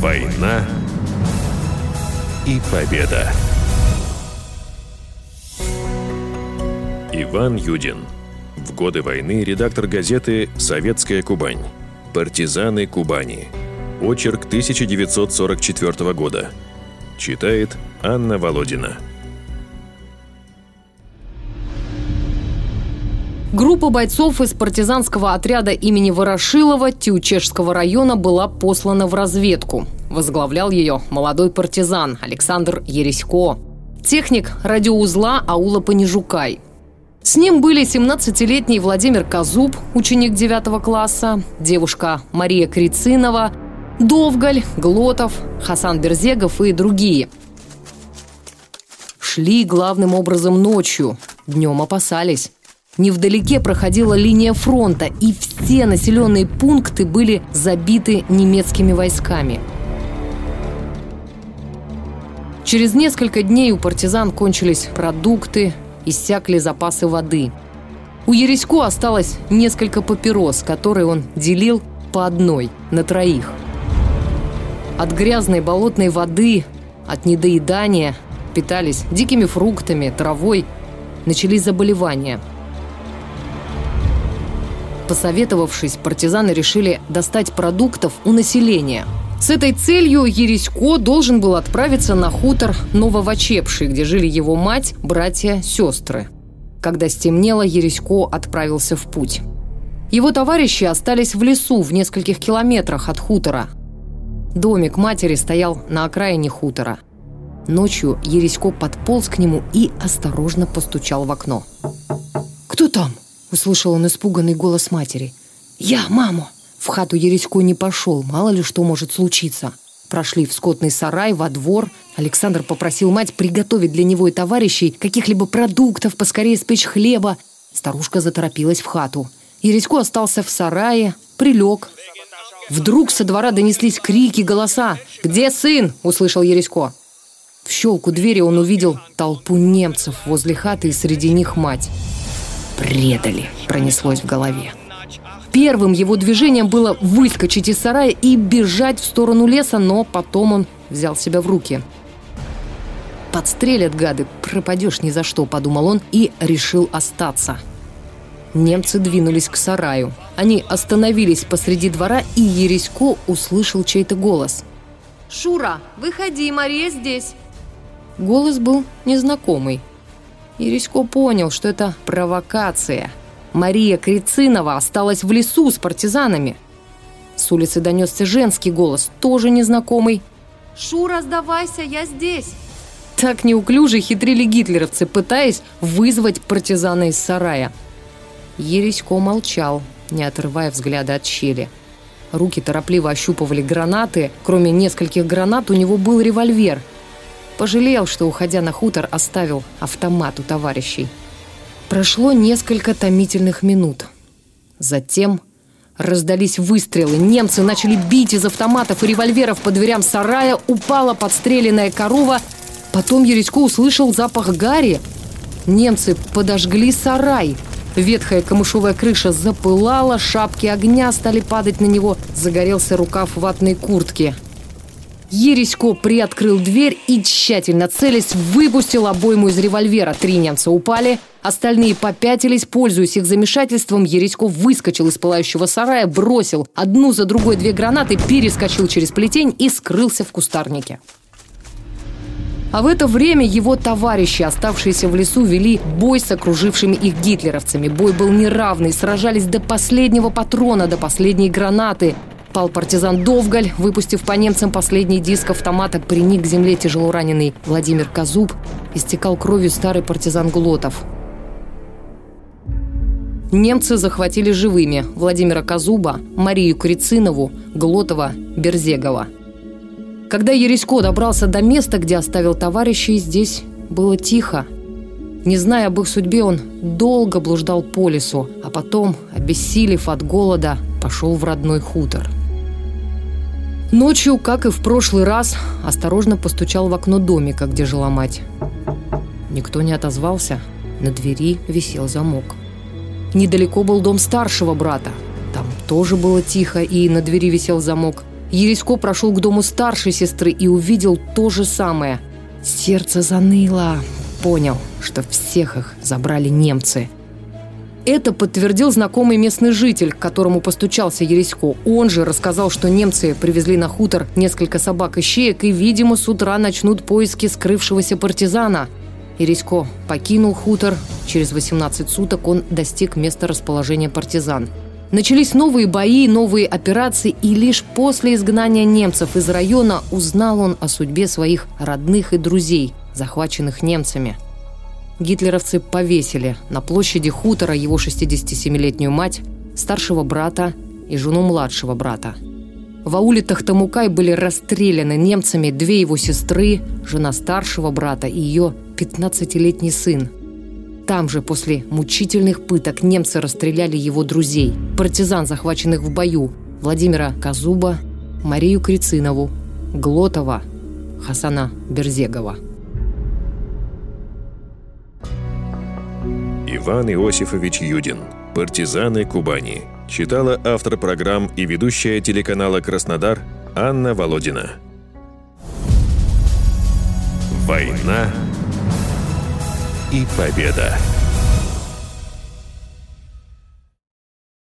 Война и победа. Иван Юдин. В годы войны редактор газеты «Советская Кубань». «Партизаны Кубани». Очерк 1944 года. Читает Анна Володина. Группа бойцов из партизанского отряда имени Ворошилова Тиучешского района была послана в разведку. Возглавлял ее молодой партизан Александр Ересько. Техник радиоузла аула Понижукай. С ним были 17-летний Владимир Казуб, ученик 9 класса, девушка Мария Крицинова, Довгаль, Глотов, Хасан Берзегов и другие. Шли главным образом ночью, днем опасались. Невдалеке проходила линия фронта, и все населенные пункты были забиты немецкими войсками. Через несколько дней у партизан кончились продукты, иссякли запасы воды. У Ересько осталось несколько папирос, которые он делил по одной на троих. От грязной болотной воды, от недоедания питались дикими фруктами, травой, начались заболевания – Посоветовавшись, партизаны решили достать продуктов у населения. С этой целью Ересько должен был отправиться на хутор Нововочепший, где жили его мать, братья, сестры. Когда стемнело, Ересько отправился в путь. Его товарищи остались в лесу в нескольких километрах от хутора. Домик матери стоял на окраине хутора. Ночью Ересько подполз к нему и осторожно постучал в окно. «Кто там?» Услышал он испуганный голос матери. «Я, мама!» В хату Ересько не пошел, мало ли что может случиться. Прошли в скотный сарай, во двор. Александр попросил мать приготовить для него и товарищей каких-либо продуктов, поскорее спечь хлеба. Старушка заторопилась в хату. Ересько остался в сарае, прилег. Вдруг со двора донеслись крики, голоса. «Где сын?» – услышал Ересько. В щелку двери он увидел толпу немцев возле хаты и среди них мать предали, пронеслось в голове. Первым его движением было выскочить из сарая и бежать в сторону леса, но потом он взял себя в руки. «Подстрелят, гады, пропадешь ни за что», — подумал он и решил остаться. Немцы двинулись к сараю. Они остановились посреди двора, и Ересько услышал чей-то голос. «Шура, выходи, Мария здесь!» Голос был незнакомый. Ирисько понял, что это провокация. Мария Крицинова осталась в лесу с партизанами. С улицы донесся женский голос, тоже незнакомый. «Шура, сдавайся, я здесь!» Так неуклюже хитрили гитлеровцы, пытаясь вызвать партизана из сарая. Ересько молчал, не отрывая взгляда от щели. Руки торопливо ощупывали гранаты. Кроме нескольких гранат у него был револьвер – Пожалел, что, уходя на хутор, оставил автомат у товарищей. Прошло несколько томительных минут. Затем раздались выстрелы. Немцы начали бить из автоматов и револьверов по дверям сарая. Упала подстреленная корова. Потом Ересько услышал запах гари. Немцы подожгли сарай. Ветхая камышовая крыша запылала, шапки огня стали падать на него. Загорелся рукав ватной куртки. Ересько приоткрыл дверь и, тщательно целясь, выпустил обойму из револьвера. Три немца упали, остальные попятились. Пользуясь их замешательством, Ересько выскочил из пылающего сарая, бросил одну за другой две гранаты, перескочил через плетень и скрылся в кустарнике. А в это время его товарищи, оставшиеся в лесу, вели бой с окружившими их гитлеровцами. Бой был неравный, сражались до последнего патрона, до последней гранаты – Пал партизан Довгаль, выпустив по немцам последний диск автомата, приник к земле тяжело раненый Владимир Казуб, истекал кровью старый партизан Глотов. Немцы захватили живыми Владимира Казуба, Марию Крицинову, Глотова, Берзегова. Когда Ересько добрался до места, где оставил товарищей, здесь было тихо. Не зная об их судьбе, он долго блуждал по лесу, а потом, обессилев от голода, пошел в родной хутор – Ночью, как и в прошлый раз, осторожно постучал в окно домика, где жила мать. Никто не отозвался. На двери висел замок. Недалеко был дом старшего брата. Там тоже было тихо, и на двери висел замок. Ересько прошел к дому старшей сестры и увидел то же самое. Сердце заныло. Понял, что всех их забрали немцы. Это подтвердил знакомый местный житель, к которому постучался Ересько. Он же рассказал, что немцы привезли на хутор несколько собак и щеек, и, видимо, с утра начнут поиски скрывшегося партизана. Ересько покинул хутор. Через 18 суток он достиг места расположения партизан. Начались новые бои, новые операции, и лишь после изгнания немцев из района узнал он о судьбе своих родных и друзей, захваченных немцами – гитлеровцы повесили на площади хутора его 67-летнюю мать, старшего брата и жену младшего брата. В ауле Тахтамукай были расстреляны немцами две его сестры, жена старшего брата и ее 15-летний сын. Там же после мучительных пыток немцы расстреляли его друзей, партизан, захваченных в бою, Владимира Казуба, Марию Крицинову, Глотова, Хасана Берзегова. Иван Иосифович Юдин. «Партизаны Кубани». Читала автор программ и ведущая телеканала «Краснодар» Анна Володина. Война и победа.